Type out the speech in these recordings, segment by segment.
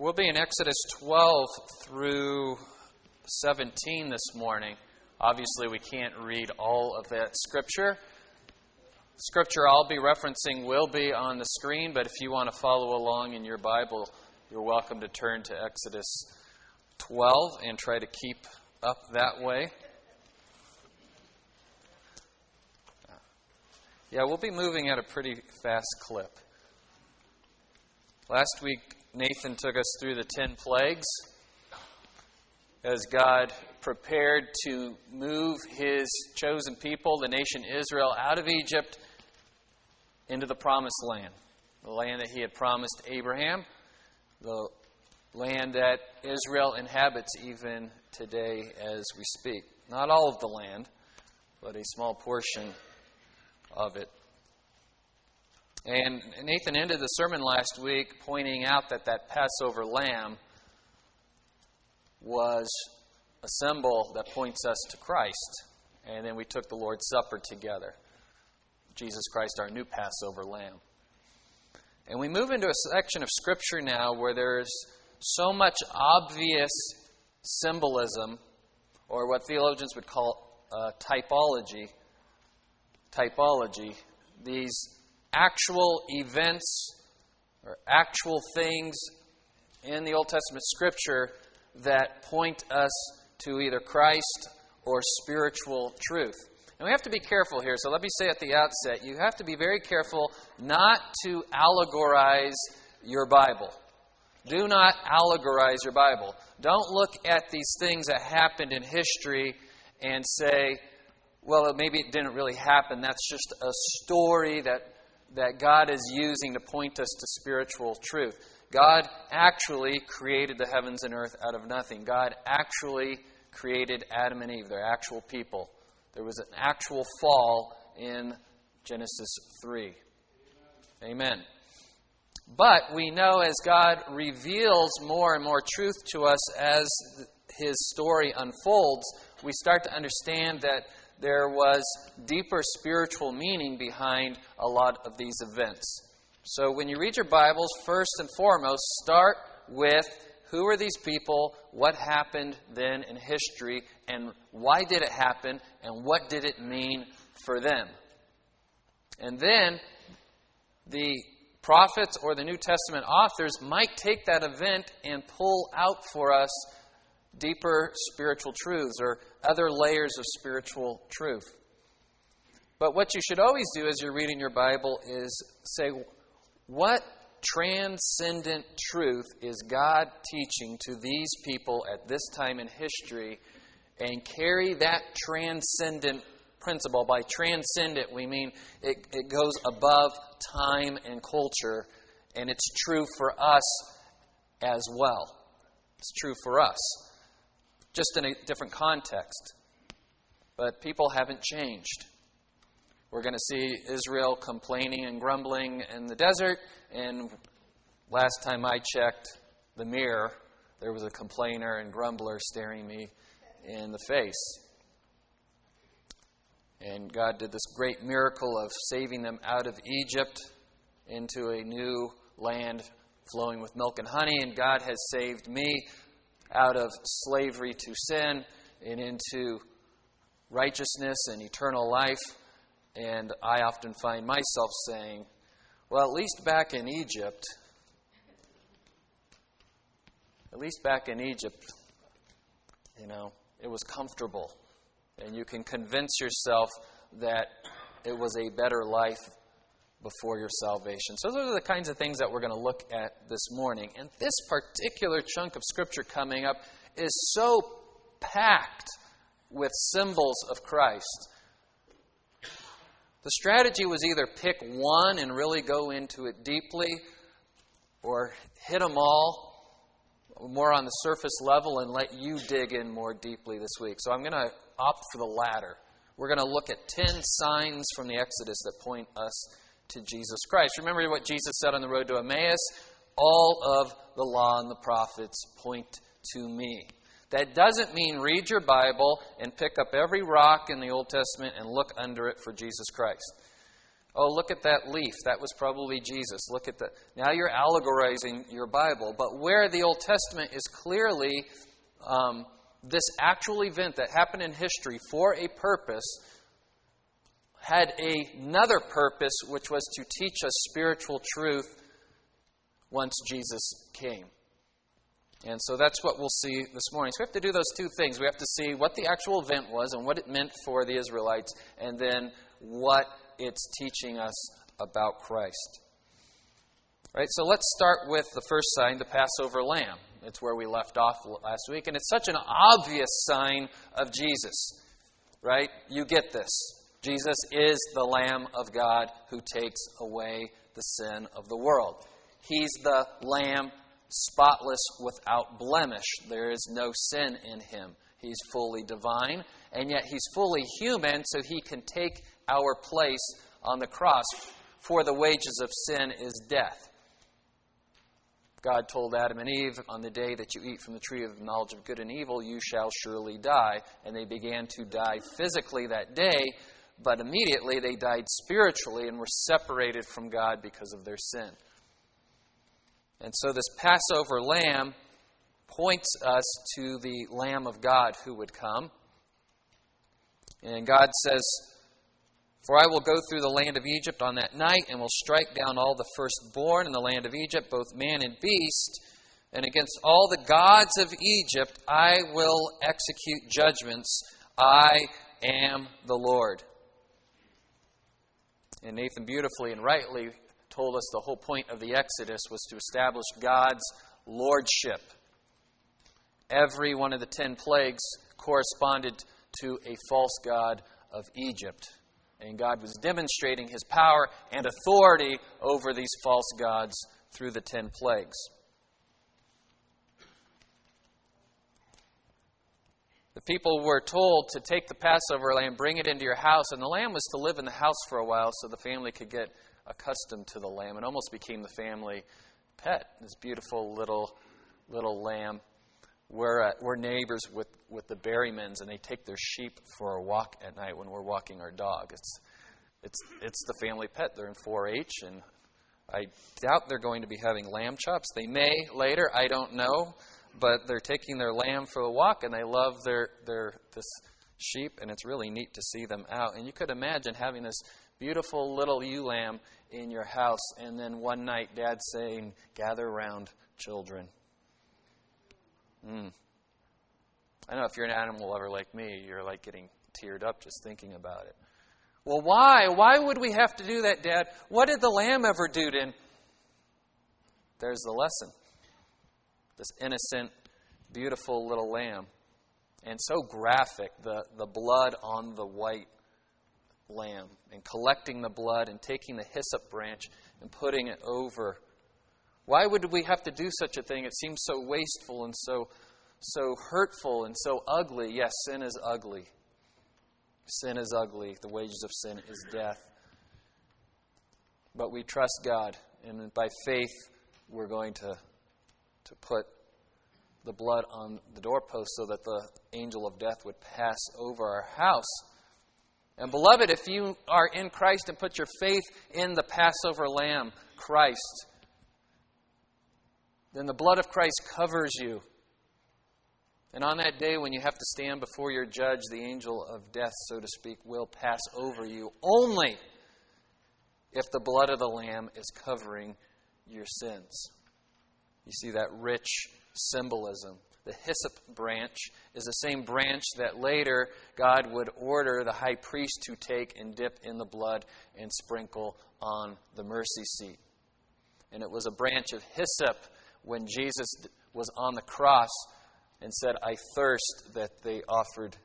We'll be in Exodus 12 through 17 this morning. Obviously, we can't read all of that scripture. Scripture I'll be referencing will be on the screen, but if you want to follow along in your Bible, you're welcome to turn to Exodus 12 and try to keep up that way. Yeah, we'll be moving at a pretty fast clip. Last week, Nathan took us through the ten plagues as God prepared to move his chosen people, the nation Israel, out of Egypt into the promised land, the land that he had promised Abraham, the land that Israel inhabits even today as we speak. Not all of the land, but a small portion of it. And Nathan ended the sermon last week pointing out that that Passover lamb was a symbol that points us to Christ. And then we took the Lord's Supper together. Jesus Christ, our new Passover lamb. And we move into a section of Scripture now where there's so much obvious symbolism, or what theologians would call uh, typology. Typology. These actual events or actual things in the Old Testament Scripture that point us to either Christ or spiritual truth. And we have to be careful here. So let me say at the outset you have to be very careful not to allegorize your Bible. Do not allegorize your Bible. Don't look at these things that happened in history and say, well, maybe it didn't really happen. That's just a story that that God is using to point us to spiritual truth. God actually created the heavens and earth out of nothing. God actually created Adam and Eve. They're actual people. There was an actual fall in Genesis 3. Amen. But we know as God reveals more and more truth to us as his story unfolds, we start to understand that there was deeper spiritual meaning behind a lot of these events. So when you read your Bibles, first and foremost, start with who are these people, what happened then in history, and why did it happen, and what did it mean for them. And then the prophets or the New Testament authors might take that event and pull out for us deeper spiritual truths or other layers of spiritual truth. But what you should always do as you're reading your Bible is say, what transcendent truth is God teaching to these people at this time in history? And carry that transcendent principle. By transcendent, we mean it, it goes above time and culture, and it's true for us as well. It's true for us just in a different context. But people haven't changed. We're going to see Israel complaining and grumbling in the desert, and last time I checked the mirror, there was a complainer and grumbler staring me in the face. And God did this great miracle of saving them out of Egypt into a new land flowing with milk and honey. And God has saved me out of slavery to sin and into righteousness and eternal life. And I often find myself saying, well, at least back in Egypt, at least back in Egypt, you know, it was comfortable. And you can convince yourself that it was a better life before your salvation. So, those are the kinds of things that we're going to look at this morning. And this particular chunk of Scripture coming up is so packed with symbols of Christ. The strategy was either pick one and really go into it deeply, or hit them all more on the surface level and let you dig in more deeply this week. So I'm going to opt for the latter. We're going to look at 10 signs from the Exodus that point us to Jesus Christ. Remember what Jesus said on the road to Emmaus? All of the law and the prophets point to me. That doesn't mean read your Bible and pick up every rock in the Old Testament and look under it for Jesus Christ. Oh, look at that leaf. That was probably Jesus. Look at that. Now you're allegorizing your Bible. But where the Old Testament is clearly um, this actual event that happened in history for a purpose, had another purpose, which was to teach us spiritual truth once Jesus came. And so that's what we'll see this morning. So we have to do those two things. We have to see what the actual event was and what it meant for the Israelites, and then what it's teaching us about Christ. Right? So let's start with the first sign, the Passover lamb. It's where we left off last week, and it's such an obvious sign of Jesus. Right? You get this. Jesus is the Lamb of God who takes away the sin of the world. He's the Lamb spotless without blemish. There is no sin in him. He's fully divine, and yet he's fully human, so he can take our place on the cross. For the wages of sin is death. God told Adam and Eve, On the day that you eat from the tree of the knowledge of good and evil, you shall surely die. And they began to die physically that day, but immediately they died spiritually and were separated from God because of their sin. And so this Passover lamb points us to the Lamb of God who would come. And God says, For I will go through the land of Egypt on that night, and will strike down all the firstborn in the land of Egypt, both man and beast. And against all the gods of Egypt I will execute judgments. I am the Lord. And Nathan beautifully and rightly told us the whole point of the Exodus was to establish God's lordship. Every one of the ten plagues corresponded to a false god of Egypt. And God was demonstrating his power and authority over these false gods through the ten plagues. People were told to take the Passover lamb, bring it into your house, and the lamb was to live in the house for a while so the family could get accustomed to the lamb. It almost became the family pet, this beautiful little little lamb. We're, uh, we're neighbors with, with the Berrymans, and they take their sheep for a walk at night when we're walking our dog. It's, it's, it's the family pet. They're in 4 H, and I doubt they're going to be having lamb chops. They may later, I don't know, but they're taking their lamb for a walk, and they love their, their this sheep, and it's really neat to see them out. And you could imagine having this beautiful little ewe lamb in your house, and then one night, Dad saying, Gather around, children. Mm. I know if you're an animal lover like me, you're like getting teared up just thinking about it. Well, why? Why would we have to do that, Dad? What did the lamb ever do to There's the lesson. This innocent, beautiful little lamb. And so graphic, the, the blood on the white lamb, and collecting the blood and taking the hyssop branch and putting it over why would we have to do such a thing? It seems so wasteful and so, so hurtful and so ugly. Yes, sin is ugly. Sin is ugly. The wages of sin is death. But we trust God, and by faith, we're going to, to put the blood on the doorpost so that the angel of death would pass over our house. And beloved, if you are in Christ and put your faith in the Passover lamb, Christ, then the blood of Christ covers you. And on that day, when you have to stand before your judge, the angel of death, so to speak, will pass over you only if the blood of the Lamb is covering your sins. You see that rich symbolism. The hyssop branch is the same branch that later God would order the high priest to take and dip in the blood and sprinkle on the mercy seat. And it was a branch of hyssop when Jesus was on the cross and said, I thirst, that they offered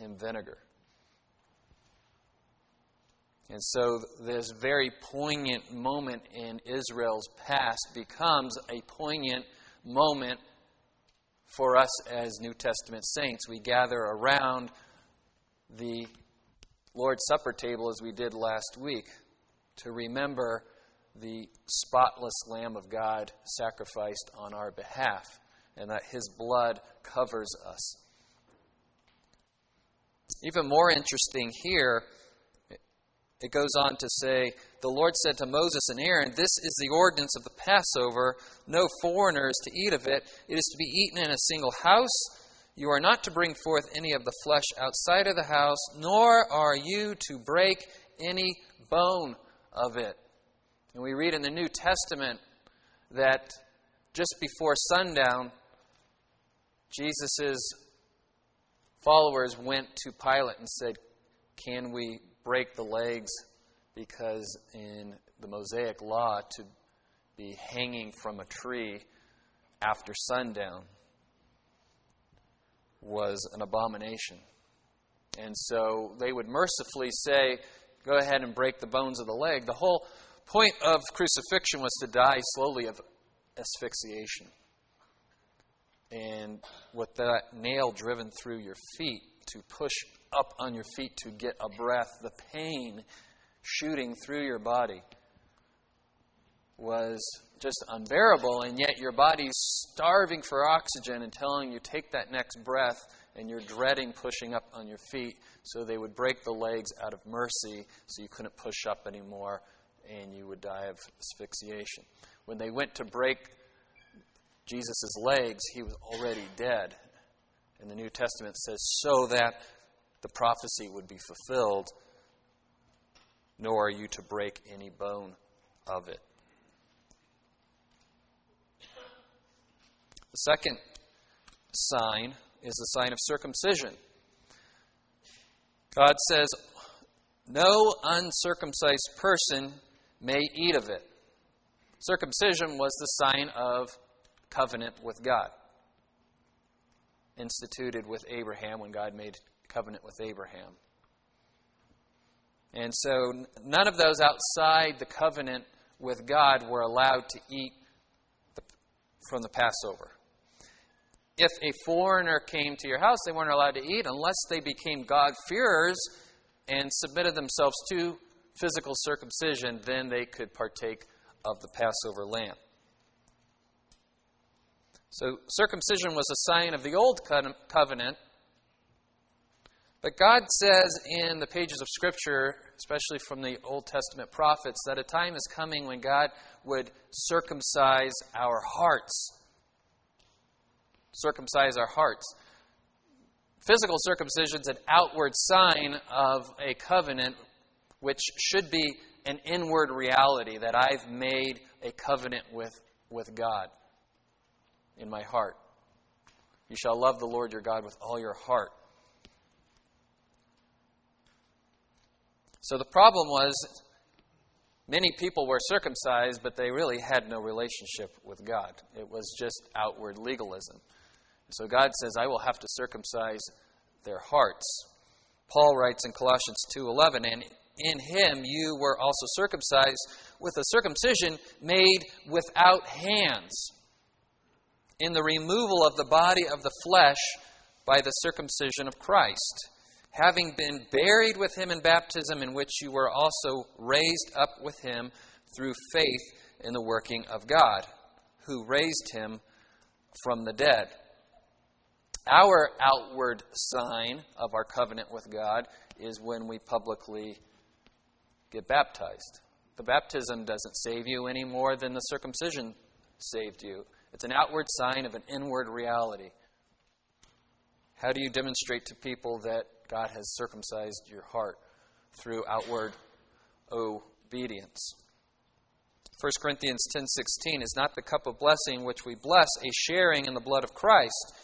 him vinegar. And so, this very poignant moment in Israel's past becomes a poignant moment for us as New Testament saints. We gather around the Lord's Supper table as we did last week to remember the spotless Lamb of God sacrificed on our behalf, and that his blood covers us. Even more interesting here, it goes on to say, The Lord said to Moses and Aaron, This is the ordinance of the Passover. No foreigner is to eat of it. It is to be eaten in a single house. You are not to bring forth any of the flesh outside of the house, nor are you to break any bone of it. And we read in the New Testament that just before sundown, Jesus' followers went to Pilate and said, Can we break the legs? Because in the Mosaic law, to be hanging from a tree after sundown was an abomination. And so they would mercifully say, Go ahead and break the bones of the leg. The whole point of crucifixion was to die slowly of asphyxiation. And with that nail driven through your feet, to push up on your feet to get a breath, the pain shooting through your body was just unbearable, and yet your body's starving for oxygen and telling you, take that next breath, and you're dreading pushing up on your feet. So they would break the legs out of mercy so you couldn't push up anymore and you would die of asphyxiation. When they went to break Jesus' legs, he was already dead. And the New Testament says, so that the prophecy would be fulfilled, nor are you to break any bone of it. The second sign is the sign of circumcision. God says, No uncircumcised person may eat of it. Circumcision was the sign of covenant with God, instituted with Abraham when God made covenant with Abraham. And so none of those outside the covenant with God were allowed to eat from the Passover. If a foreigner came to your house, they weren't allowed to eat unless they became God-fearers and submitted themselves to physical circumcision, then they could partake of the Passover lamb. So, circumcision was a sign of the old covenant. But God says in the pages of Scripture, especially from the Old Testament prophets, that a time is coming when God would circumcise our hearts. Circumcise our hearts. Physical circumcision is an outward sign of a covenant which should be an inward reality that I've made a covenant with, with God in my heart. You shall love the Lord your God with all your heart. So the problem was many people were circumcised, but they really had no relationship with God. It was just outward legalism. So God says, I will have to circumcise their hearts. Paul writes in Colossians 2:11, and in him you were also circumcised with a circumcision made without hands, in the removal of the body of the flesh by the circumcision of Christ, having been buried with him in baptism, in which you were also raised up with him through faith in the working of God, who raised him from the dead. Our outward sign of our covenant with God is when we publicly get baptized. The baptism doesn't save you any more than the circumcision saved you. It's an outward sign of an inward reality. How do you demonstrate to people that God has circumcised your heart through outward obedience? 1 Corinthians 10:16 is not the cup of blessing which we bless a sharing in the blood of Christ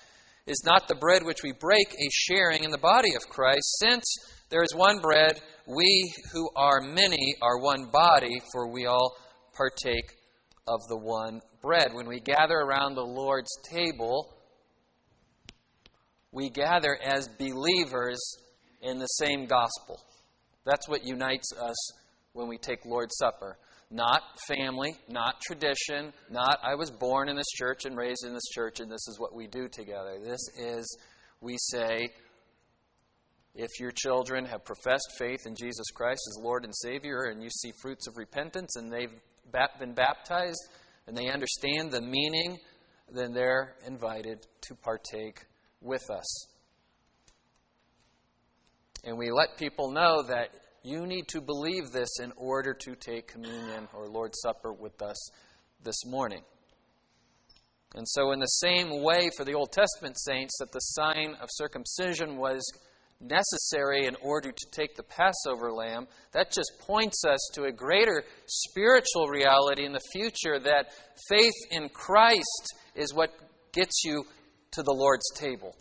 is not the bread which we break a sharing in the body of Christ since there is one bread we who are many are one body, for we all partake of the one bread. When we gather around the Lord's table, we gather as believers in the same gospel. That's what unites us when we take Lord's Supper. Not family, not tradition, not I was born in this church and raised in this church and this is what we do together. This is, we say, if your children have professed faith in Jesus Christ as Lord and Savior, and you see fruits of repentance and they've been baptized and they understand the meaning, then they're invited to partake with us. And we let people know that You need to believe this in order to take communion or Lord's Supper with us this morning. And so, in the same way for the Old Testament saints, that the sign of circumcision was necessary in order to take the Passover lamb, that just points us to a greater spiritual reality in the future that faith in Christ is what gets you to the Lord's table.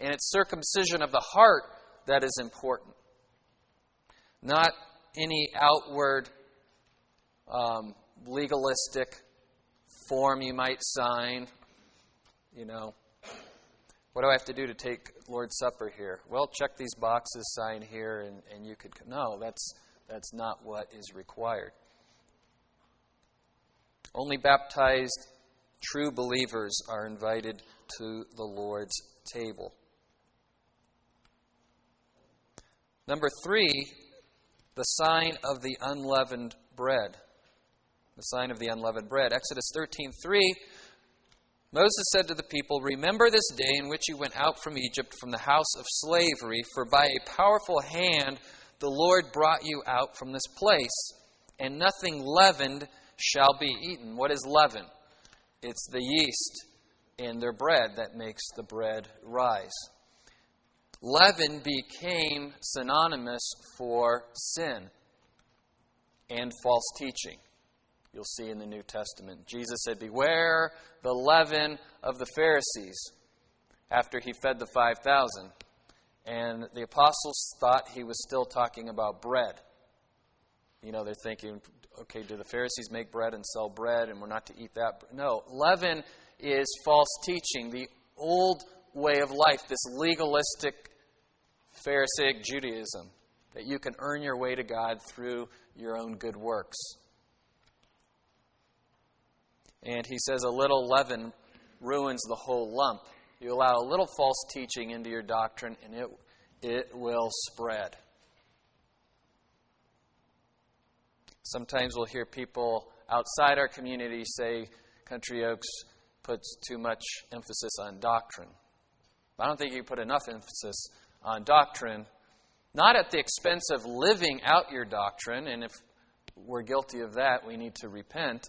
And it's circumcision of the heart that is important, not any outward um, legalistic form you might sign. You know, what do I have to do to take Lord's Supper here? Well, check these boxes, sign here, and, and you could. No, that's, that's not what is required. Only baptized true believers are invited to the Lord's table. Number three, the sign of the unleavened bread. The sign of the unleavened bread. Exodus 13:3 Moses said to the people, Remember this day in which you went out from Egypt from the house of slavery, for by a powerful hand the Lord brought you out from this place, and nothing leavened shall be eaten. What is leaven? It's the yeast in their bread that makes the bread rise. Leaven became synonymous for sin and false teaching you'll see in the New Testament. Jesus said, Beware the leaven of the Pharisees after he fed the 5,000. And the apostles thought he was still talking about bread. You know, they're thinking, okay, do the Pharisees make bread and sell bread and we're not to eat that? No, leaven is false teaching, the old way of life, this legalistic Pharisaic Judaism, that you can earn your way to God through your own good works. And he says, a little leaven ruins the whole lump. You allow a little false teaching into your doctrine, and it, it will spread. Sometimes we'll hear people outside our community say Country Oaks puts too much emphasis on doctrine. I don't think you put enough emphasis on doctrine, not at the expense of living out your doctrine, and if we're guilty of that, we need to repent.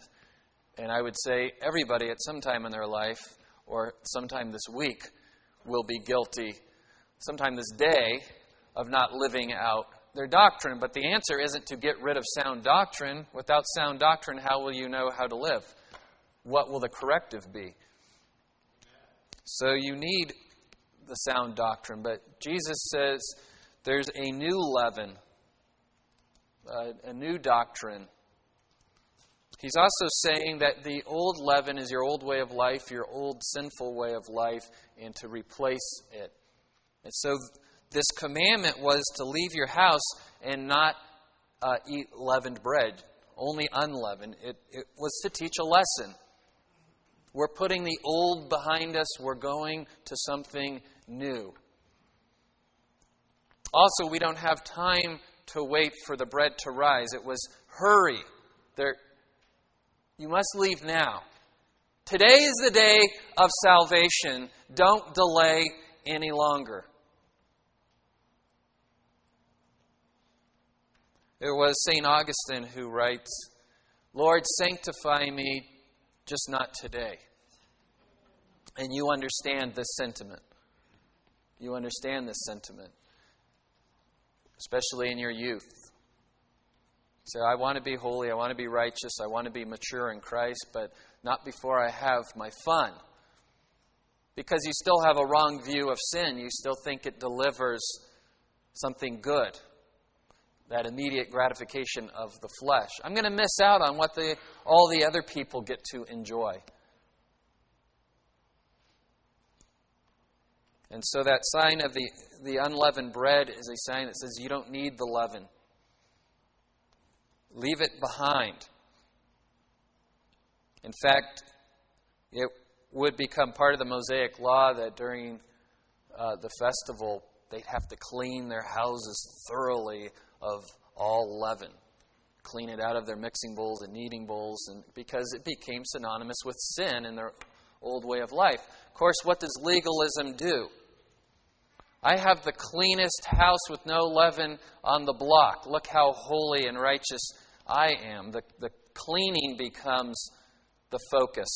And I would say everybody at some time in their life or sometime this week will be guilty, sometime this day, of not living out their doctrine. But the answer isn't to get rid of sound doctrine. Without sound doctrine, how will you know how to live? What will the corrective be? So you need the sound doctrine. But Jesus says there's a new leaven, uh, a new doctrine He's also saying that the old leaven is your old way of life, your old sinful way of life, and to replace it. And so this commandment was to leave your house and not uh, eat leavened bread, only unleavened. It, it was to teach a lesson. We're putting the old behind us, we're going to something new. Also, we don't have time to wait for the bread to rise. It was hurry. There, you must leave now. Today is the day of salvation. Don't delay any longer. It was St. Augustine who writes, Lord, sanctify me, just not today. And you understand this sentiment. You understand this sentiment, especially in your youth. Say, I want to be holy, I want to be righteous, I want to be mature in Christ, but not before I have my fun. Because you still have a wrong view of sin. You still think it delivers something good, that immediate gratification of the flesh. I'm going to miss out on what the, all the other people get to enjoy. And so that sign of the, the unleavened bread is a sign that says you don't need the leaven. Leave it behind. In fact, it would become part of the Mosaic law that during uh, the festival they'd have to clean their houses thoroughly of all leaven, clean it out of their mixing bowls and kneading bowls, and because it became synonymous with sin in their old way of life. Of course, what does legalism do? I have the cleanest house with no leaven on the block. Look how holy and righteous I am. The, the cleaning becomes the focus.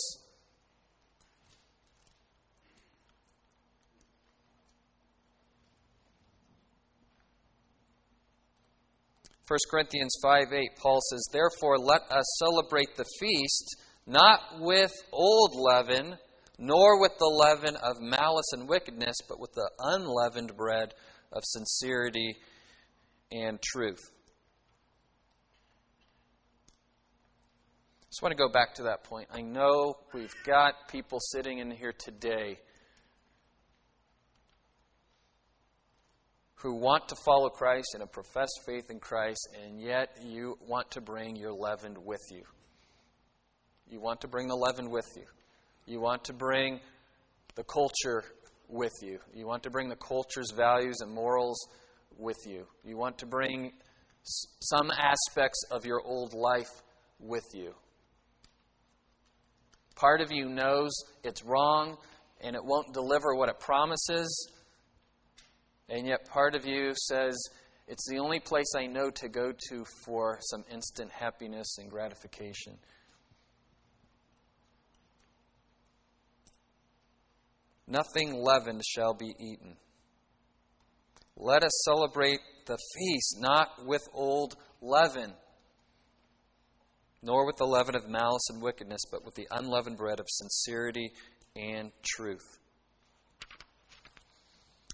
1 Corinthians 5 8, Paul says, Therefore, let us celebrate the feast not with old leaven, nor with the leaven of malice and wickedness, but with the unleavened bread of sincerity and truth. I just want to go back to that point. I know we've got people sitting in here today who want to follow Christ and have professed faith in Christ, and yet you want to bring your leaven with you. You want to bring the leaven with you. You want to bring the culture with you. You want to bring the culture's values and morals with you. You want to bring some aspects of your old life with you. Part of you knows it's wrong and it won't deliver what it promises and yet, part of you says, it's the only place I know to go to for some instant happiness and gratification. Nothing leavened shall be eaten. Let us celebrate the feast not with old leaven, nor with the leaven of malice and wickedness, but with the unleavened bread of sincerity and truth.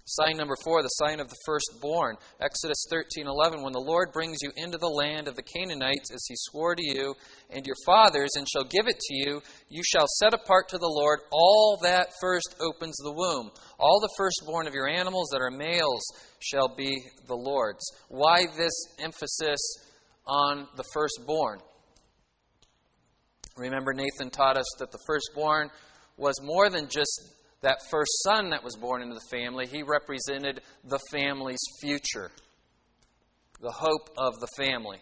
Sign number four, the sign of the firstborn. Exodus 13 11. When the Lord brings you into the land of the Canaanites, as he swore to you and your fathers, and shall give it to you, you shall set apart to the Lord all that first opens the womb. All the firstborn of your animals that are males shall be the Lord's. Why this emphasis on the firstborn? Remember, Nathan taught us that the firstborn was more than just that first son that was born into the family, he represented the family's future, the hope of the family.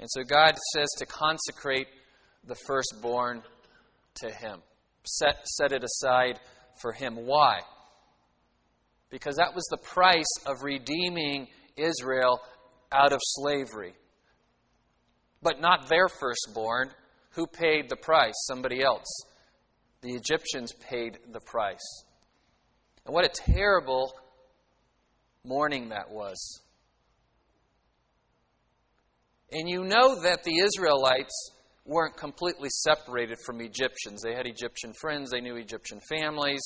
And so God says to consecrate the firstborn to Him, set, set it aside for Him. Why? Because that was the price of redeeming Israel out of slavery. But not their firstborn who paid the price? Somebody else. The Egyptians paid the price. And what a terrible morning that was. And you know that the Israelites weren't completely separated from Egyptians. They had Egyptian friends, they knew Egyptian families.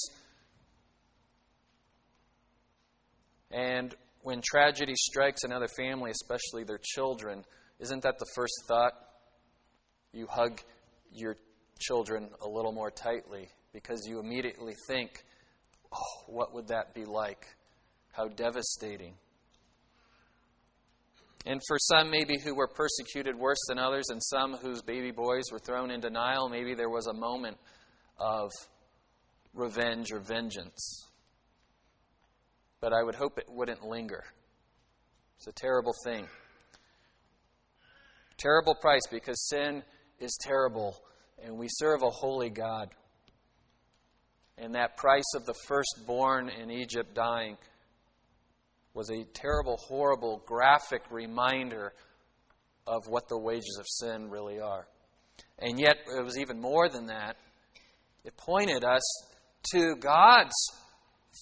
And when tragedy strikes another family, especially their children, isn't that the first thought? You hug your children a little more tightly because you immediately think, oh, what would that be like? How devastating. And for some, maybe who were persecuted worse than others, and some whose baby boys were thrown in Nile, maybe there was a moment of revenge or vengeance. But I would hope it wouldn't linger. It's a terrible thing. Terrible price because sin is terrible, and we serve a holy God. And that price of the firstborn in Egypt dying was a terrible, horrible, graphic reminder of what the wages of sin really are. And yet, it was even more than that. It pointed us to God's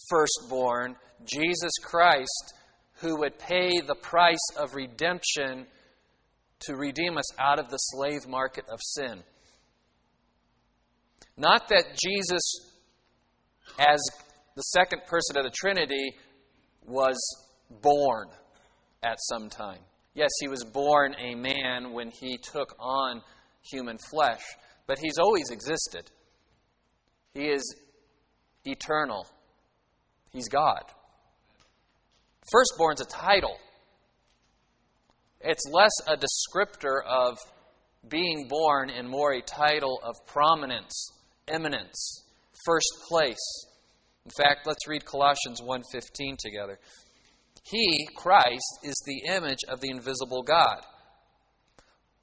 firstborn, Jesus Christ, who would pay the price of redemption to redeem us out of the slave market of sin. Not that Jesus, as the second person of the Trinity, was born at some time. Yes, he was born a man when he took on human flesh, but he's always existed. He is eternal. He's God. Firstborn's a title. It's less a descriptor of being born and more a title of prominence, eminence, first place. In fact, let's read Colossians 1:15 together. He, Christ, is the image of the invisible God.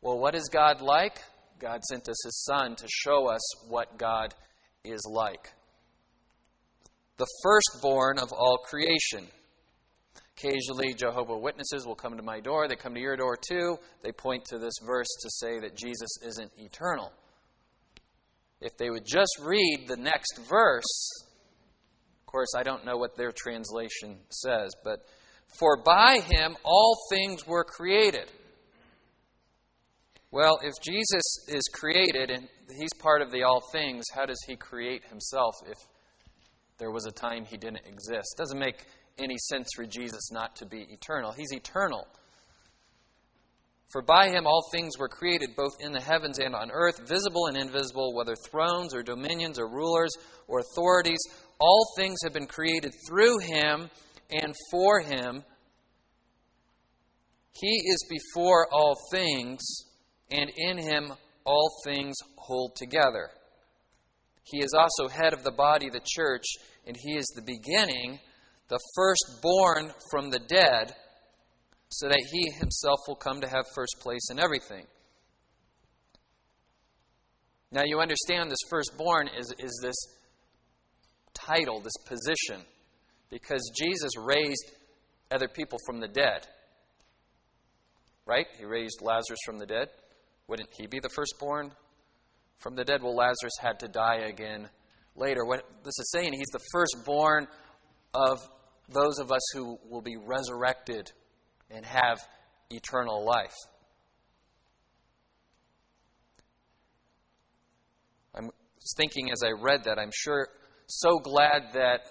Well, what is God like? God sent us his son to show us what God is like. the firstborn of all creation. Occasionally, Jehovah Witnesses will come to my door. They come to your door too. They point to this verse to say that Jesus isn't eternal. If they would just read the next verse, of course, I don't know what their translation says, but for by him all things were created. Well, if Jesus is created and he's part of the all things, how does he create himself if there was a time he didn't exist? Doesn't make any sense for Jesus not to be eternal. He's eternal. For by him all things were created, both in the heavens and on earth, visible and invisible, whether thrones or dominions or rulers or authorities. All things have been created through him and for him. He is before all things, and in him all things hold together. He is also head of the body, the church, and he is the beginning the firstborn from the dead, so that he himself will come to have first place in everything. Now, you understand this firstborn is, is this title, this position, because Jesus raised other people from the dead. Right? He raised Lazarus from the dead. Wouldn't he be the firstborn from the dead? Well, Lazarus had to die again later. What this is saying, he's the firstborn of those of us who will be resurrected and have eternal life. I'm thinking as I read that, I'm sure so glad that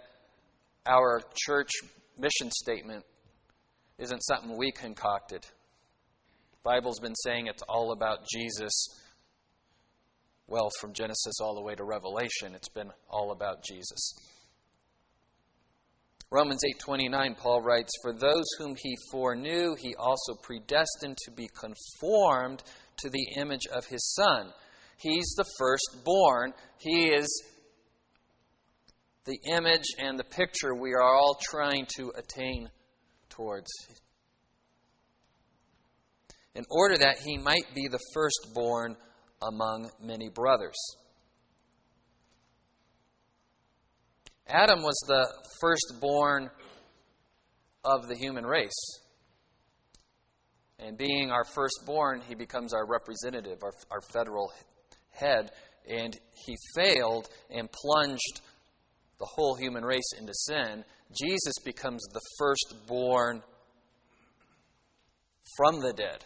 our church mission statement isn't something we concocted. The Bible's been saying it's all about Jesus. Well, from Genesis all the way to Revelation, it's been all about Jesus. Romans 8:29 Paul writes, "For those whom he foreknew, he also predestined to be conformed to the image of his son." He's the firstborn. He is the image and the picture we are all trying to attain towards. In order that he might be the firstborn among many brothers. Adam was the firstborn of the human race. And being our firstborn, he becomes our representative, our, our federal head. And he failed and plunged the whole human race into sin. Jesus becomes the firstborn from the dead.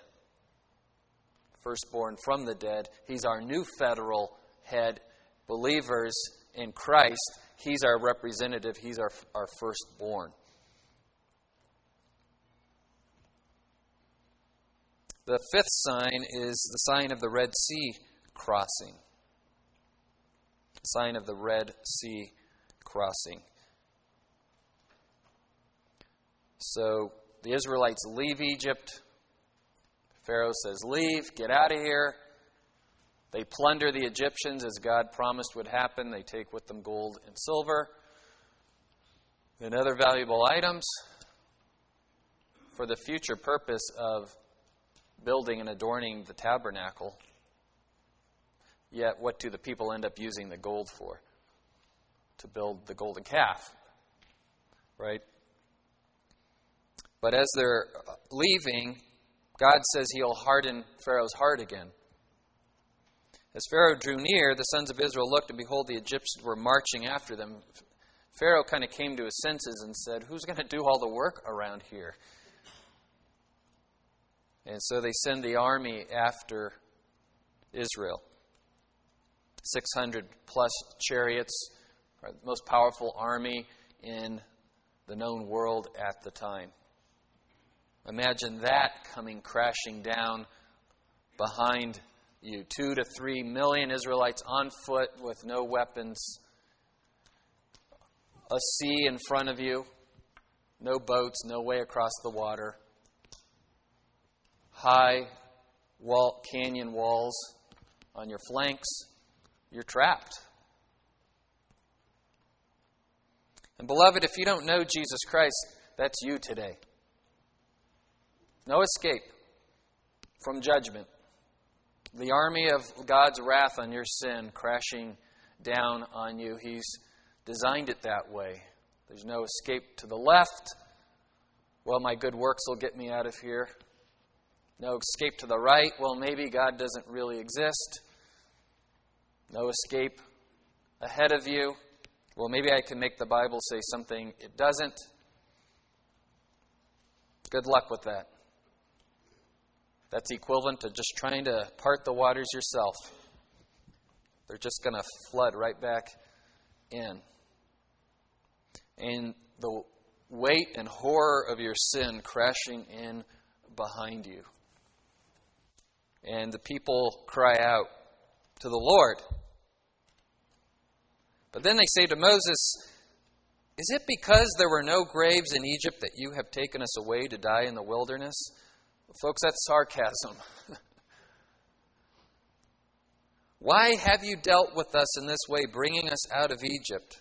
Firstborn from the dead. He's our new federal head. Believers in Christ He's our representative, He's our, our firstborn. The fifth sign is the sign of the Red Sea crossing. Sign of the Red Sea crossing. So the Israelites leave Egypt. Pharaoh says, Leave, get out of here. They plunder the Egyptians as God promised would happen. They take with them gold and silver and other valuable items for the future purpose of building and adorning the tabernacle. Yet, what do the people end up using the gold for? To build the golden calf. Right? But as they're leaving, God says he'll harden Pharaoh's heart again. As Pharaoh drew near, the sons of Israel looked, and behold, the Egyptians were marching after them. Pharaoh kind of came to his senses and said, Who's going to do all the work around here? And so they send the army after Israel. 600 plus chariots, the most powerful army in the known world at the time. Imagine that coming crashing down behind you. Two to three million Israelites on foot with no weapons, a sea in front of you, no boats, no way across the water, high wall, canyon walls on your flanks. You're trapped. And, beloved, if you don't know Jesus Christ, that's you today. No escape from judgment the army of God's wrath on your sin crashing down on you. He's designed it that way. There's no escape to the left. Well, my good works will get me out of here. No escape to the right. Well, maybe God doesn't really exist. No escape ahead of you. Well, maybe I can make the Bible say something it doesn't. Good luck with that. That's equivalent to just trying to part the waters yourself. They're just going to flood right back in. And the weight and horror of your sin crashing in behind you. And the people cry out to the Lord. But then they say to Moses, Is it because there were no graves in Egypt that you have taken us away to die in the wilderness? Folks, that's sarcasm. Why have you dealt with us in this way, bringing us out of Egypt?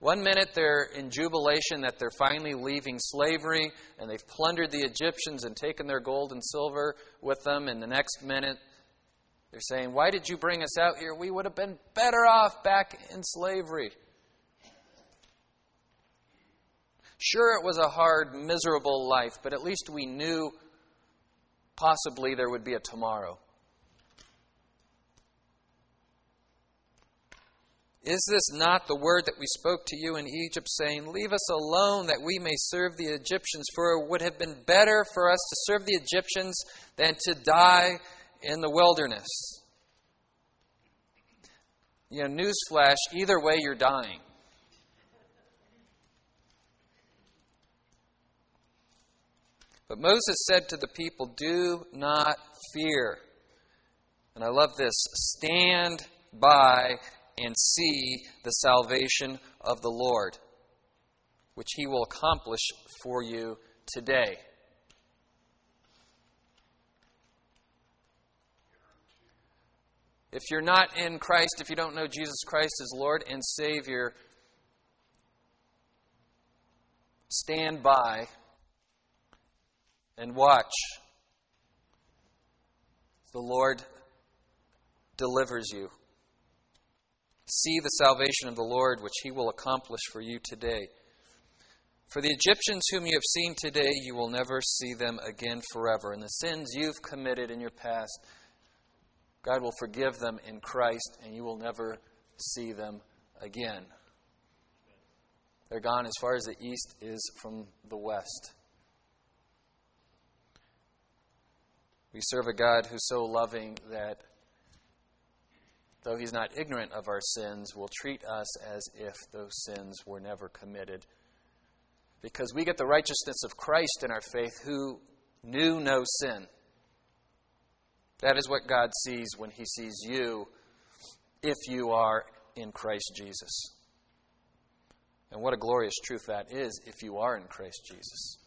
One minute they're in jubilation that they're finally leaving slavery and they've plundered the Egyptians and taken their gold and silver with them, and the next minute they're saying, Why did you bring us out here? We would have been better off back in slavery. Sure, it was a hard, miserable life, but at least we knew possibly there would be a tomorrow. Is this not the word that we spoke to you in Egypt, saying, Leave us alone that we may serve the Egyptians? For it would have been better for us to serve the Egyptians than to die in the wilderness. You know, newsflash either way, you're dying. But Moses said to the people, Do not fear. And I love this stand by and see the salvation of the Lord, which he will accomplish for you today. If you're not in Christ, if you don't know Jesus Christ as Lord and Savior, stand by and watch. The Lord delivers you. See the salvation of the Lord, which he will accomplish for you today. For the Egyptians whom you have seen today, you will never see them again forever. And the sins you've committed in your past, God will forgive them in Christ, and you will never see them again. They're gone as far as the east is from the west. We serve a God who's so loving that though he's not ignorant of our sins, will treat us as if those sins were never committed. Because we get the righteousness of Christ in our faith who knew no sin. That is what God sees when he sees you if you are in Christ Jesus. And what a glorious truth that is if you are in Christ Jesus.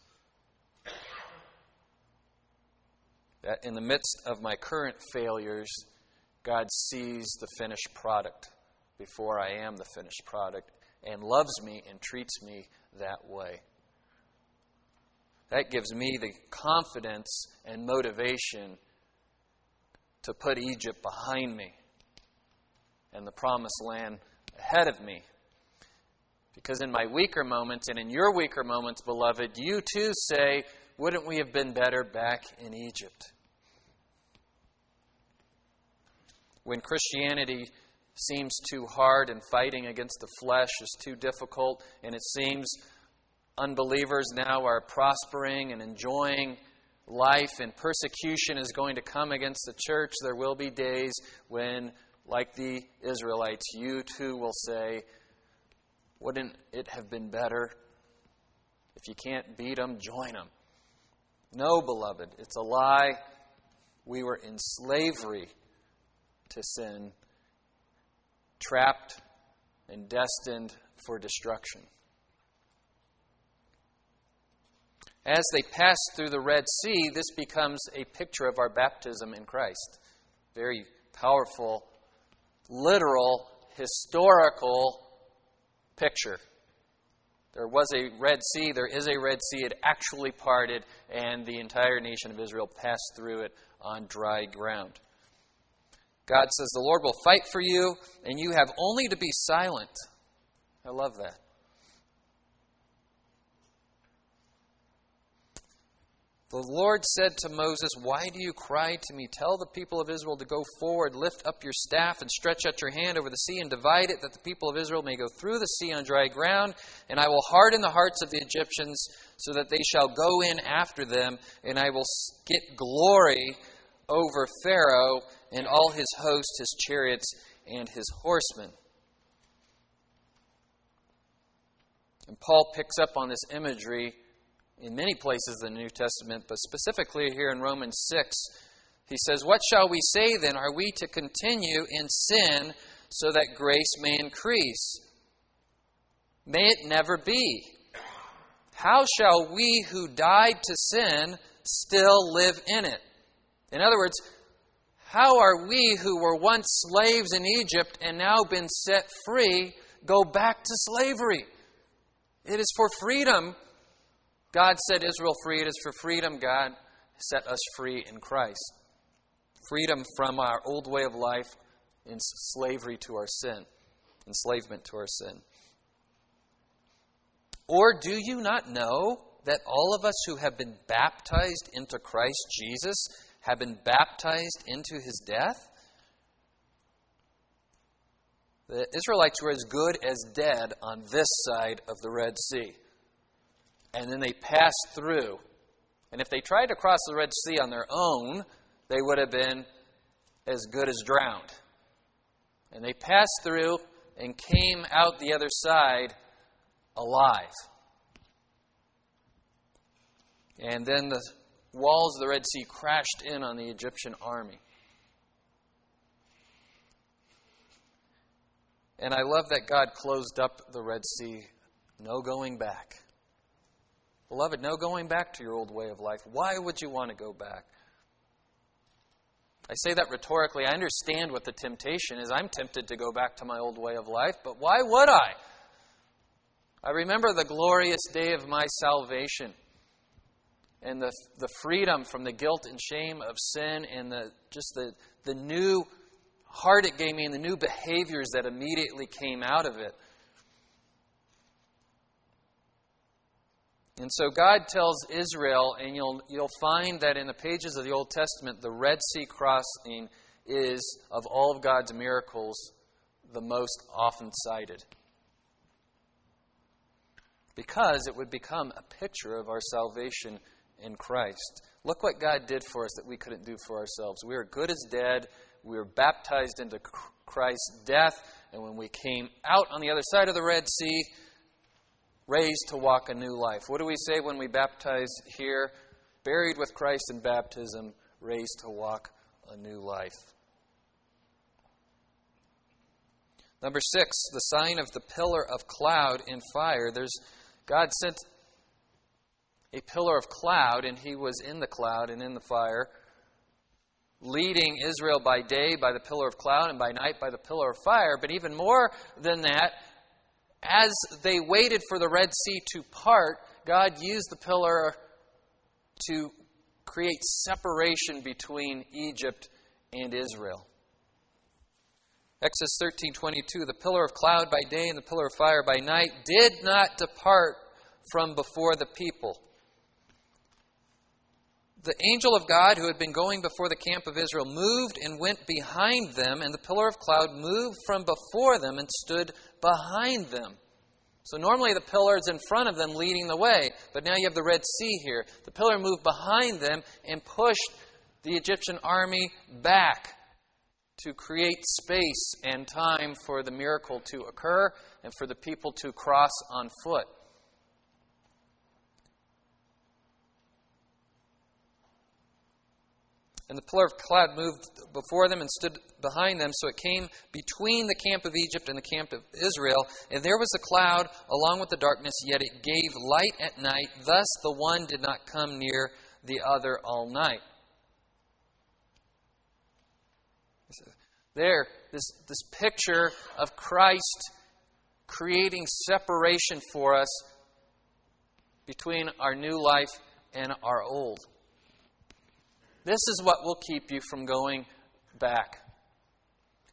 That in the midst of my current failures, God sees the finished product before I am the finished product and loves me and treats me that way. That gives me the confidence and motivation to put Egypt behind me and the promised land ahead of me. Because in my weaker moments and in your weaker moments, beloved, you too say, Wouldn't we have been better back in Egypt? when Christianity seems too hard and fighting against the flesh is too difficult, and it seems unbelievers now are prospering and enjoying life, and persecution is going to come against the church, there will be days when, like the Israelites, you too will say, Wouldn't it have been better? If you can't beat them, join them. No, beloved, it's a lie. We were in slavery to sin, trapped and destined for destruction. As they pass through the Red Sea, this becomes a picture of our baptism in Christ. Very powerful, literal, historical picture. There was a Red Sea, there is a Red Sea. It actually parted, and the entire nation of Israel passed through it on dry ground. God says, The Lord will fight for you, and you have only to be silent. I love that. The Lord said to Moses, Why do you cry to me? Tell the people of Israel to go forward, lift up your staff, and stretch out your hand over the sea, and divide it, that the people of Israel may go through the sea on dry ground. And I will harden the hearts of the Egyptians, so that they shall go in after them, and I will get glory over Pharaoh and all his host, his chariots, and his horsemen. And Paul picks up on this imagery in many places in the New Testament, but specifically here in Romans 6. He says, What shall we say then? Are we to continue in sin so that grace may increase? May it never be. How shall we who died to sin still live in it? In other words, how are we who were once slaves in Egypt and now been set free go back to slavery? It is for freedom God set Israel free. It is for freedom God set us free in Christ. Freedom from our old way of life in slavery to our sin, enslavement to our sin. Or do you not know that all of us who have been baptized into Christ Jesus have been baptized into his death? The Israelites were as good as dead on this side of the Red Sea and then they passed through. And if they tried to cross the Red Sea on their own, they would have been as good as drowned. And they passed through and came out the other side alive. And then the walls of the Red Sea crashed in on the Egyptian army. And I love that God closed up the Red Sea, no going back. Beloved, no going back to your old way of life. Why would you want to go back? I say that rhetorically. I understand what the temptation is. I'm tempted to go back to my old way of life, but why would I? I remember the glorious day of my salvation and the, the freedom from the guilt and shame of sin and the, just the, the new heart it gave me and the new behaviors that immediately came out of it. And so God tells Israel, and you'll, you'll find that in the pages of the Old Testament, the Red Sea crossing is, of all of God's miracles, the most often cited. Because it would become a picture of our salvation in Christ. Look what God did for us that we couldn't do for ourselves. We are good as dead. We were baptized into Christ's death. And when we came out on the other side of the Red Sea, raised to walk a new life. What do we say when we baptize here? Buried with Christ in baptism, raised to walk a new life. Number six, the sign of the pillar of cloud and fire. There's God sent a pillar of cloud, and he was in the cloud and in the fire, leading Israel by day by the pillar of cloud and by night by the pillar of fire. But even more than that, as they waited for the Red Sea to part, God used the pillar to create separation between Egypt and Israel. Exodus 13:22 The pillar of cloud by day and the pillar of fire by night did not depart from before the people the angel of God who had been going before the camp of Israel moved and went behind them, and the pillar of cloud moved from before them and stood behind them. So normally the pillar is in front of them leading the way, but now you have the Red Sea here. The pillar moved behind them and pushed the Egyptian army back to create space and time for the miracle to occur and for the people to cross on foot. And the pillar of cloud moved before them and stood behind them, so it came between the camp of Egypt and the camp of Israel. And there was a cloud along with the darkness, yet it gave light at night. Thus the one did not come near the other all night. There, this, this picture of Christ creating separation for us between our new life and our old. This is what will keep you from going back,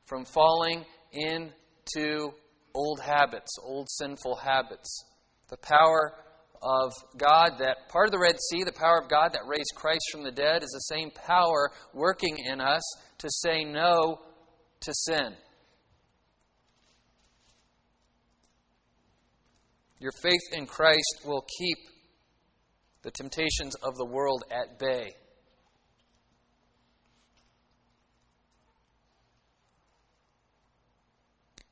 from falling into old habits, old sinful habits. The power of God, that part of the Red Sea, the power of God that raised Christ from the dead, is the same power working in us to say no to sin. Your faith in Christ will keep the temptations of the world at bay.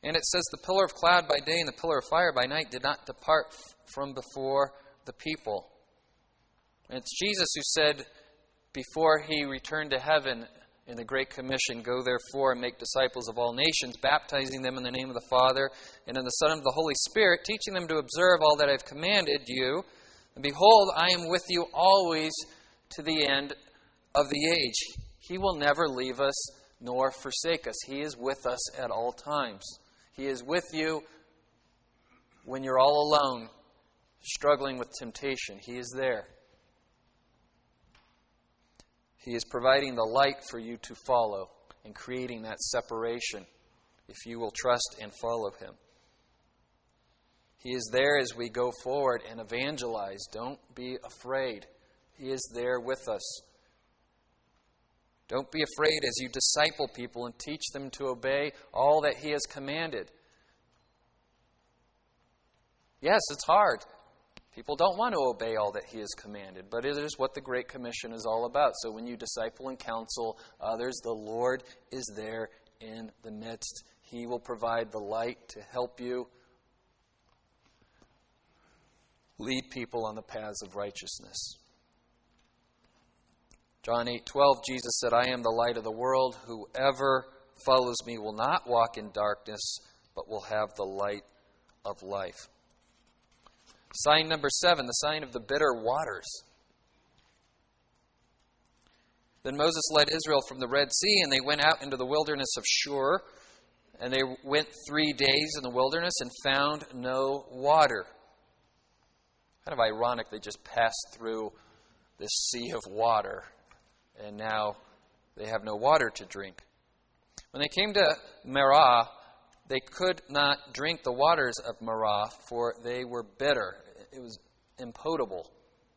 And it says, The pillar of cloud by day and the pillar of fire by night did not depart from before the people. And it's Jesus who said, before he returned to heaven in the Great Commission, Go therefore and make disciples of all nations, baptizing them in the name of the Father and in the Son and of the Holy Spirit, teaching them to observe all that I've commanded you. And behold, I am with you always to the end of the age. He will never leave us nor forsake us. He is with us at all times. He is with you when you're all alone, struggling with temptation. He is there. He is providing the light for you to follow and creating that separation if you will trust and follow Him. He is there as we go forward and evangelize. Don't be afraid. He is there with us. Don't be afraid as you disciple people and teach them to obey all that He has commanded. Yes, it's hard. People don't want to obey all that He has commanded, but it is what the Great Commission is all about. So when you disciple and counsel others, the Lord is there in the midst. He will provide the light to help you lead people on the paths of righteousness. John 8:12 Jesus said, "I am the light of the world. Whoever follows me will not walk in darkness, but will have the light of life." Sign number 7, the sign of the bitter waters. Then Moses led Israel from the Red Sea, and they went out into the wilderness of Shur. And they went three days in the wilderness and found no water. Kind of ironic, they just passed through this sea of water and now they have no water to drink. When they came to Marah, they could not drink the waters of Marah, for they were bitter. It was impotable,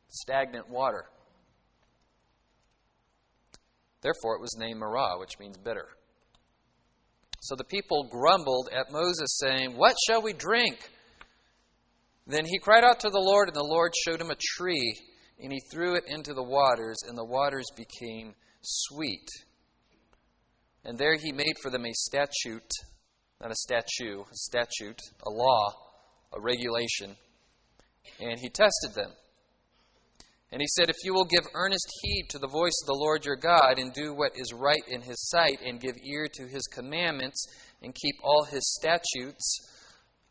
stagnant water. Therefore, it was named Marah, which means bitter. So the people grumbled at Moses, saying, What shall we drink? Then he cried out to the Lord, and the Lord showed him a tree and he threw it into the waters, and the waters became sweet. And there he made for them a statute, not a statue, a statute, a law, a regulation. And he tested them. And he said, If you will give earnest heed to the voice of the Lord your God, and do what is right in his sight, and give ear to his commandments, and keep all his statutes,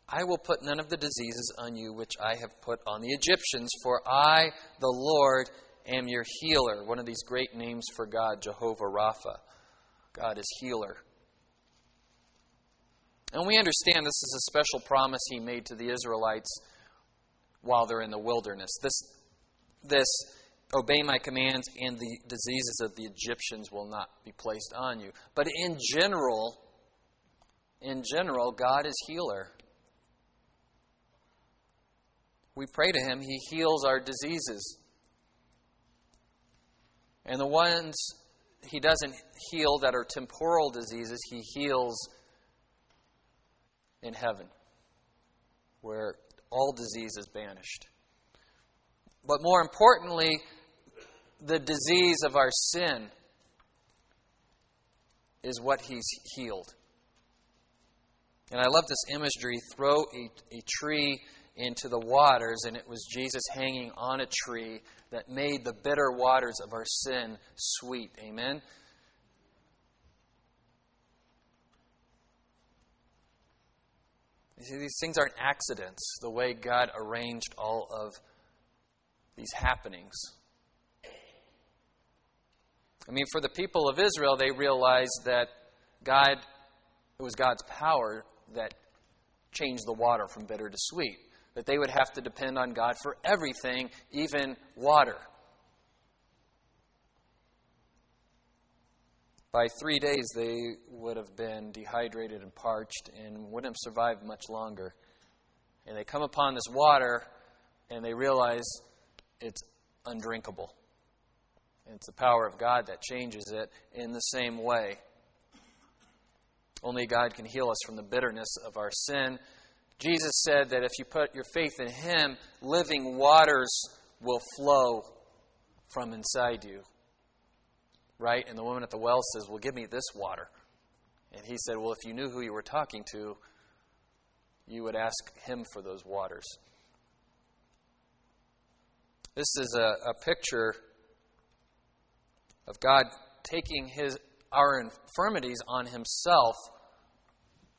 I will put none of the diseases on you which I have put on the Egyptians, for I, the Lord, am your healer. One of these great names for God, Jehovah Rapha. God is healer. And we understand this is a special promise he made to the Israelites while they're in the wilderness. This, this obey my commands, and the diseases of the Egyptians will not be placed on you. But in general, in general, God is healer we pray to Him, He heals our diseases. And the ones He doesn't heal that are temporal diseases, He heals in heaven, where all disease is banished. But more importantly, the disease of our sin is what He's healed. And I love this imagery throw a, a tree into the waters, and it was Jesus hanging on a tree that made the bitter waters of our sin sweet. Amen? You see, these things aren't accidents, the way God arranged all of these happenings. I mean, for the people of Israel, they realized that God, it was God's power that changed the water from bitter to sweet that they would have to depend on God for everything, even water. by three days they would have been dehydrated and parched and wouldn't have survived much longer. And they come upon this water and they realize it's undrinkable. It's the power of God that changes it in the same way. Only God can heal us from the bitterness of our sin. Jesus said that if you put your faith in Him, living waters will flow from inside you. Right? And the woman at the well says, Well, give me this water. And he said, Well, if you knew who you were talking to, you would ask Him for those waters. This is a, a picture of God taking his, our infirmities on Himself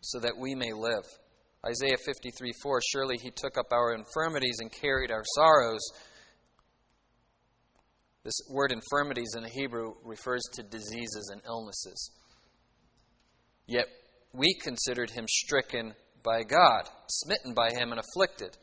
so that we may live. Isaiah 53 4 Surely He took up our infirmities and carried our sorrows. This word infirmities in the Hebrew refers to diseases and illnesses. Yet we considered him stricken by God, smitten by him, and afflicted.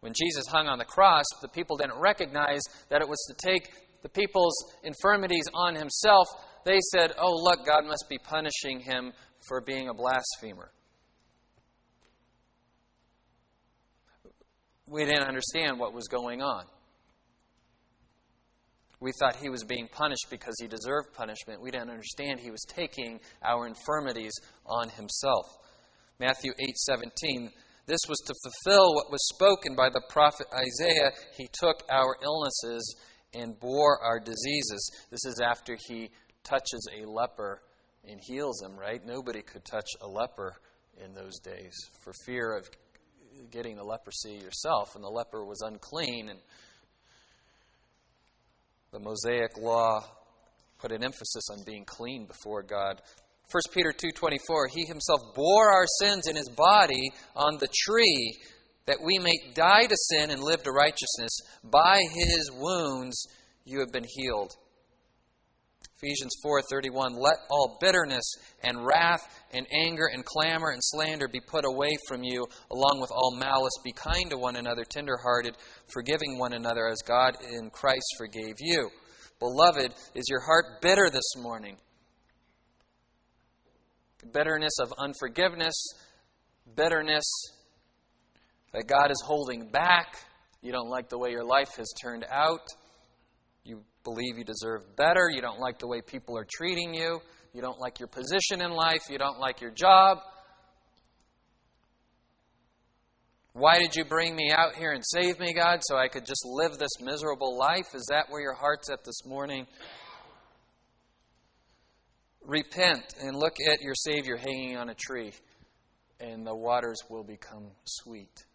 When Jesus hung on the cross, the people didn't recognize that it was to take the people's infirmities on himself. They said, Oh, look, God must be punishing him for being a blasphemer. we didn't understand what was going on. We thought he was being punished because he deserved punishment. We didn't understand he was taking our infirmities on himself. Matthew 8:17 This was to fulfill what was spoken by the prophet Isaiah. He took our illnesses and bore our diseases. This is after he touches a leper and heals him, right? Nobody could touch a leper in those days for fear of getting the leprosy yourself, and the leper was unclean. And the Mosaic law put an emphasis on being clean before God. 1 Peter 2:24 He himself bore our sins in his body on the tree that we may die to sin and live to righteousness by his wounds you have been healed Ephesians 4:31 Let all bitterness and wrath and anger and clamor and slander be put away from you along with all malice be kind to one another tenderhearted forgiving one another as God in Christ forgave you. Beloved, is your heart bitter this morning? Bitterness of unforgiveness, bitterness that God is holding back. You don't like the way your life has turned out. You believe you deserve better. You don't like the way people are treating you. You don't like your position in life. You don't like your job. Why did you bring me out here and save me, God, so I could just live this miserable life? Is that where your heart's at this morning? Repent and look at your Savior hanging on a tree, and the waters will become sweet.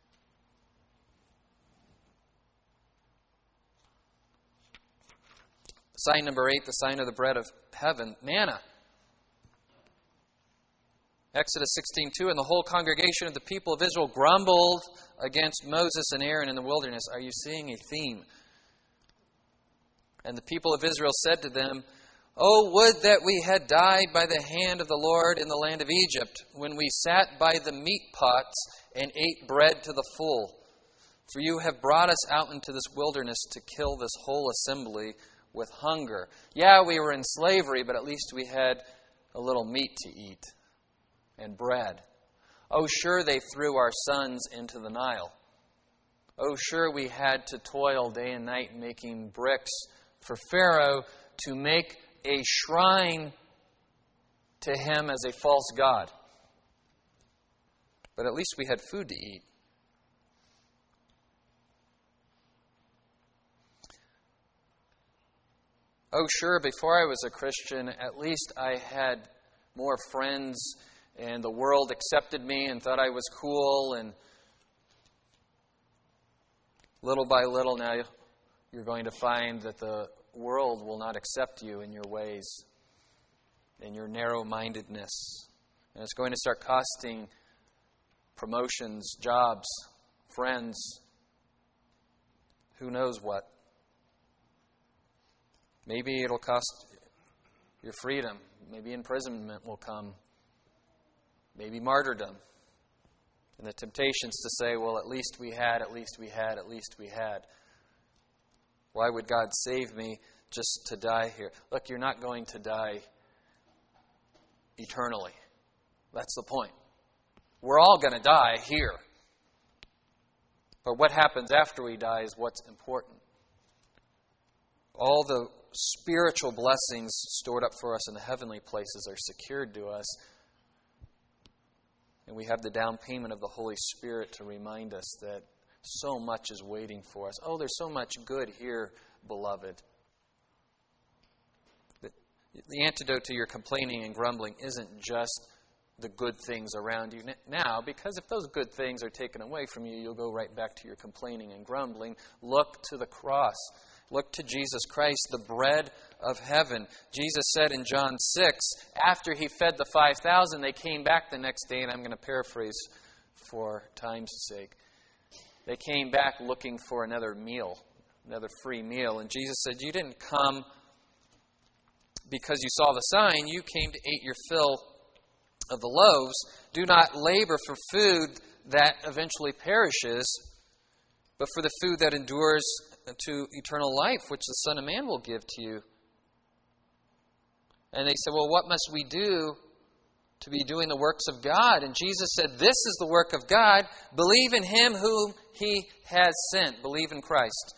Sign number eight, the sign of the bread of heaven, manna. Exodus 16:2 and the whole congregation of the people of Israel grumbled against Moses and Aaron in the wilderness. Are you seeing a theme? And the people of Israel said to them, Oh, would that we had died by the hand of the Lord in the land of Egypt, when we sat by the meat pots and ate bread to the full. For you have brought us out into this wilderness to kill this whole assembly with hunger. Yeah, we were in slavery, but at least we had a little meat to eat and bread. Oh, sure, they threw our sons into the Nile. Oh, sure, we had to toil day and night making bricks for Pharaoh to make a shrine to him as a false god. But at least we had food to eat. Oh, sure, before I was a Christian, at least I had more friends and the world accepted me and thought I was cool. And little by little, now you're going to find that the world will not accept you in your ways, in your narrow mindedness. And it's going to start costing promotions, jobs, friends, who knows what. Maybe it'll cost your freedom. Maybe imprisonment will come. Maybe martyrdom. And the temptations to say, well, at least we had, at least we had, at least we had. Why would God save me? just to die here. Look, you're not going to die eternally. That's the point. We're all going to die here. But what happens after we die is what's important. All the spiritual blessings stored up for us in the heavenly places are secured to us. And we have the down payment of the Holy Spirit to remind us that so much is waiting for us. Oh, there's so much good here, beloved. The antidote to your complaining and grumbling isn't just the good things around you now, because if those good things are taken away from you, you'll go right back to your complaining and grumbling. Look to the cross. Look to Jesus Christ, the bread of heaven. Jesus said in John 6, after he fed the 5,000, they came back the next day, and I'm going to paraphrase for time's sake. They came back looking for another meal, another free meal. And Jesus said, You didn't come because you saw the sign, you came to eat your fill of the loaves. Do not labor for food that eventually perishes, but for the food that endures to eternal life, which the Son of Man will give to you. And they said, Well, what must we do to be doing the works of God? And Jesus said, This is the work of God. Believe in Him whom He has sent. Believe in Christ.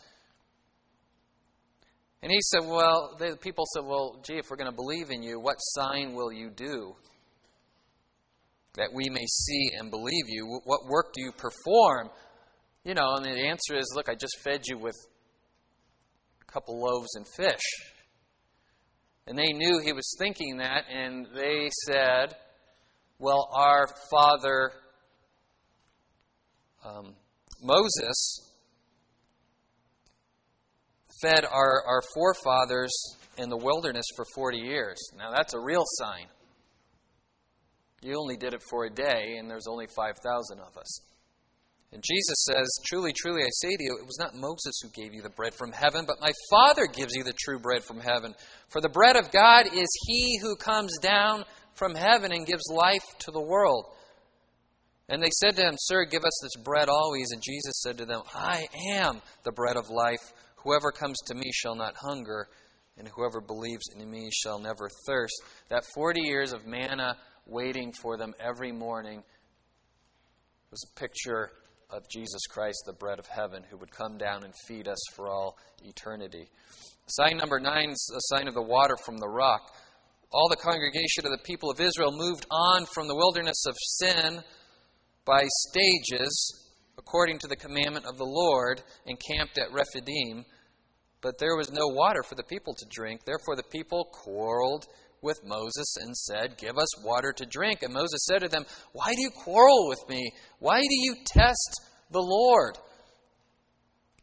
And he said, Well, the people said, Well, gee, if we're going to believe in you, what sign will you do? That we may see and believe you. What work do you perform? You know, and the answer is, Look, I just fed you with couple loaves and fish. And they knew he was thinking that, and they said, Well, our father um, Moses fed our, our forefathers in the wilderness for 40 years. Now, that's a real sign. You only did it for a day, and there's only 5,000 of us. And Jesus says, Truly, truly, I say to you, it was not Moses who gave you the bread from heaven, but my Father gives you the true bread from heaven. For the bread of God is he who comes down from heaven and gives life to the world. And they said to him, Sir, give us this bread always. And Jesus said to them, I am the bread of life. Whoever comes to me shall not hunger, and whoever believes in me shall never thirst. That 40 years of manna waiting for them every morning was a picture of Jesus Christ, the bread of heaven, who would come down and feed us for all eternity. Sign number nine is a sign of the water from the rock. All the congregation of the people of Israel moved on from the wilderness of sin by stages according to the commandment of the Lord, encamped at Rephidim. But there was no water for the people to drink. Therefore, the people quarreled with Moses and said, Give us water to drink. And Moses said to them, Why do you quarrel with me? Why do you test the Lord?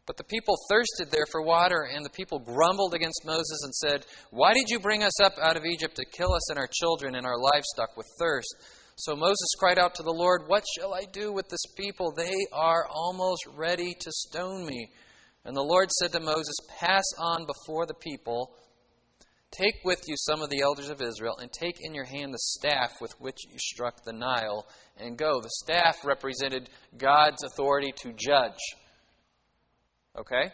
But the people thirsted there for water, and the people grumbled against Moses and said, Why did you bring us up out of Egypt to kill us and our children and our livestock with thirst? So Moses cried out to the Lord, What shall I do with this people? They are almost ready to stone me. And the Lord said to Moses, Pass on before the people. Take with you some of the elders of Israel, and take in your hand the staff with which you struck the Nile, and go. The staff represented God's authority to judge. Okay?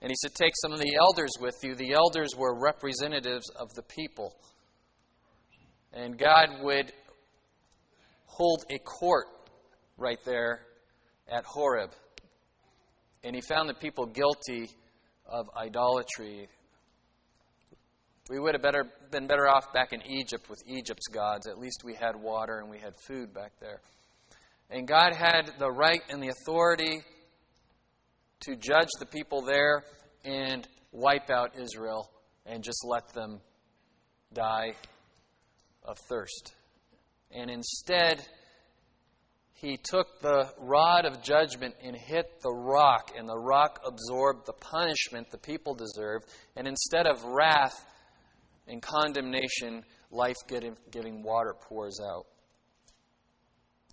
And he said, Take some of the elders with you. The elders were representatives of the people. And God would hold a court right there at Horeb. And he found the people guilty of idolatry. We would have better, been better off back in Egypt with Egypt's gods. At least we had water and we had food back there. And God had the right and the authority to judge the people there and wipe out Israel and just let them die of thirst. And instead, he took the rod of judgment and hit the rock, and the rock absorbed the punishment the people deserved. And instead of wrath and condemnation, life giving water pours out.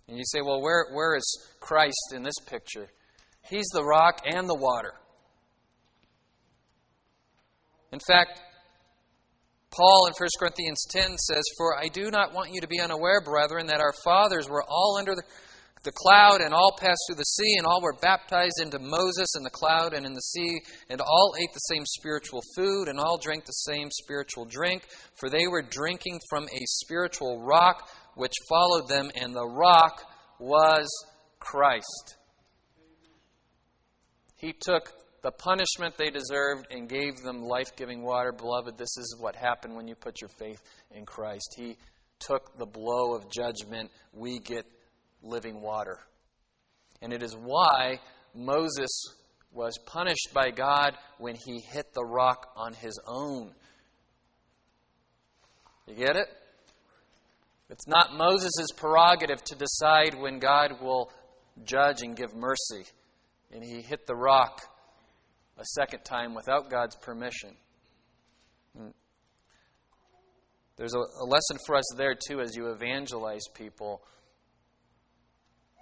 And you say, well, where, where is Christ in this picture? He's the rock and the water. In fact, Paul in 1 Corinthians 10 says, For I do not want you to be unaware, brethren, that our fathers were all under the the cloud, and all passed through the sea, and all were baptized into Moses in the cloud and in the sea, and all ate the same spiritual food, and all drank the same spiritual drink, for they were drinking from a spiritual rock which followed them, and the rock was Christ. He took the punishment they deserved and gave them life giving water. Beloved, this is what happened when you put your faith in Christ. He took the blow of judgment. We get living water. And it is why Moses was punished by God when he hit the rock on his own. You get it? It's not Moses' prerogative to decide when God will judge and give mercy. And he hit the rock a second time without God's permission. Hmm. There's a, a lesson for us there, too, as you evangelize people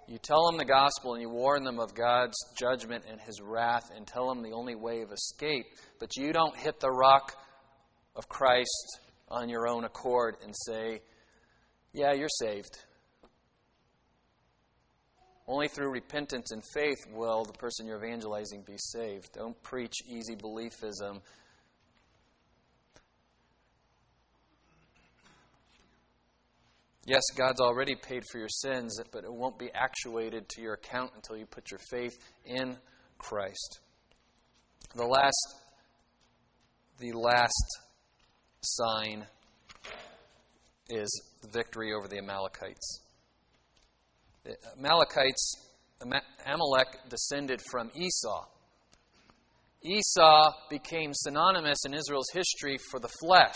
you tell them the gospel and you warn them of God's judgment and his wrath and tell them the only way of escape, but you don't hit the rock of Christ on your own accord and say, Yeah, you're saved. Only through repentance and faith will the person you're evangelizing be saved. Don't preach easy beliefism Yes, God's already paid for your sins, but it won't be actuated to your account until you put your faith in Christ. The last the last sign is the victory over the Amalekites. The Amalekites, Amalek descended from Esau. Esau became synonymous in Israel's history for the flesh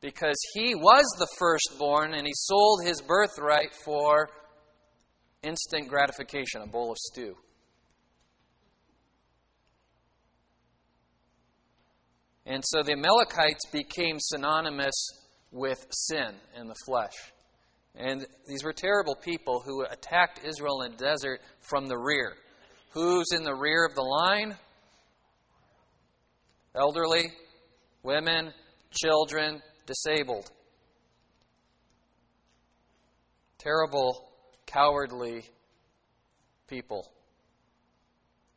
because he was the firstborn and he sold his birthright for instant gratification, a bowl of stew. And so the Amalekites became synonymous with sin in the flesh. And these were terrible people who attacked Israel in the desert from the rear. Who's in the rear of the line? Elderly, women, children, disabled. Terrible, cowardly people.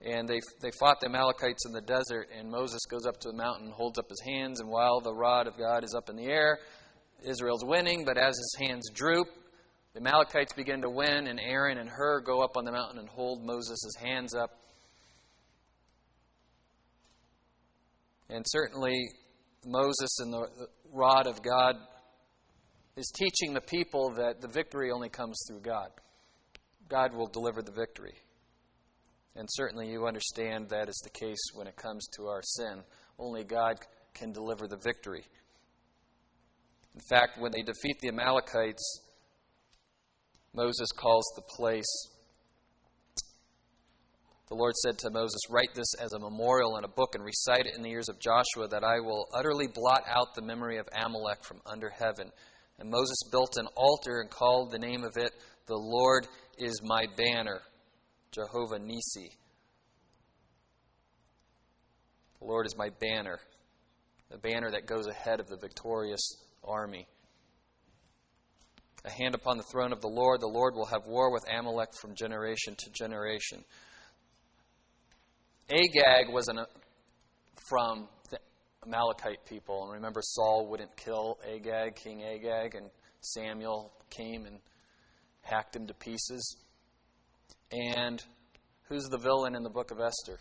And they, they fought the Amalekites in the desert, and Moses goes up to the mountain, holds up his hands, and while the rod of God is up in the air, Israel's winning, but as his hands droop, the Amalekites begin to win, and Aaron and Hur go up on the mountain and hold Moses' hands up. And certainly, Moses and the rod of God is teaching the people that the victory only comes through God. God will deliver the victory. And certainly you understand that is the case when it comes to our sin. Only God can deliver the victory. In fact, when they defeat the Amalekites, Moses calls the place the Lord said to Moses, Write this as a memorial in a book and recite it in the ears of Joshua, that I will utterly blot out the memory of Amalek from under heaven. And Moses built an altar and called the name of it, The Lord is my banner, Jehovah Nisi. The Lord is my banner, the banner that goes ahead of the victorious army. A hand upon the throne of the Lord, the Lord will have war with Amalek from generation to generation. Agag was an, from the Amalekite people. And remember, Saul wouldn't kill Agag, King Agag, and Samuel came and hacked him to pieces. And who's the villain in the book of Esther?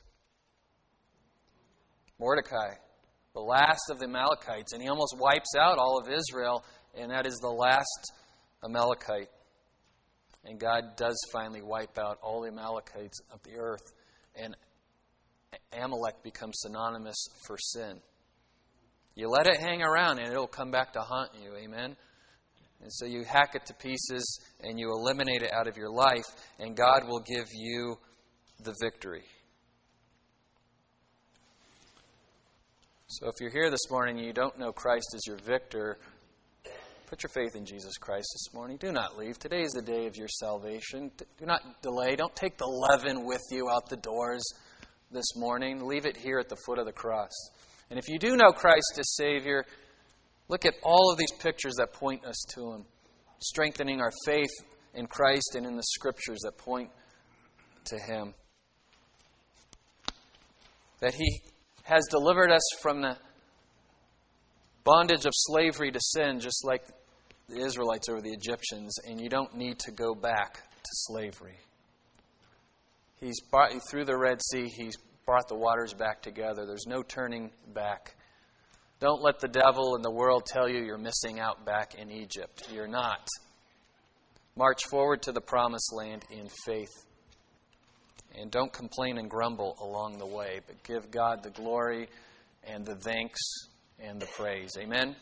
Mordecai, the last of the Amalekites. And he almost wipes out all of Israel, and that is the last Amalekite. And God does finally wipe out all the Amalekites of the earth. And Amalek becomes synonymous for sin. You let it hang around and it'll come back to haunt you. Amen? And so you hack it to pieces and you eliminate it out of your life, and God will give you the victory. So if you're here this morning and you don't know Christ as your victor, put your faith in Jesus Christ this morning. Do not leave. Today is the day of your salvation. Do not delay. Don't take the leaven with you out the doors this morning, leave it here at the foot of the cross. And if you do know Christ as Savior, look at all of these pictures that point us to Him, strengthening our faith in Christ and in the Scriptures that point to Him. That He has delivered us from the bondage of slavery to sin, just like the Israelites or the Egyptians, and you don't need to go back to slavery. He's brought you through the Red Sea, He's brought the waters back together. There's no turning back. Don't let the devil and the world tell you you're missing out back in Egypt. You're not. March forward to the promised land in faith. And don't complain and grumble along the way, but give God the glory and the thanks and the praise. Amen.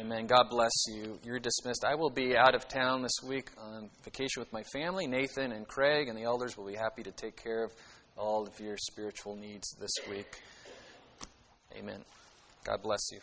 Amen. God bless you. You're dismissed. I will be out of town this week on vacation with my family. Nathan and Craig and the elders will be happy to take care of all of your spiritual needs this week. Amen. God bless you.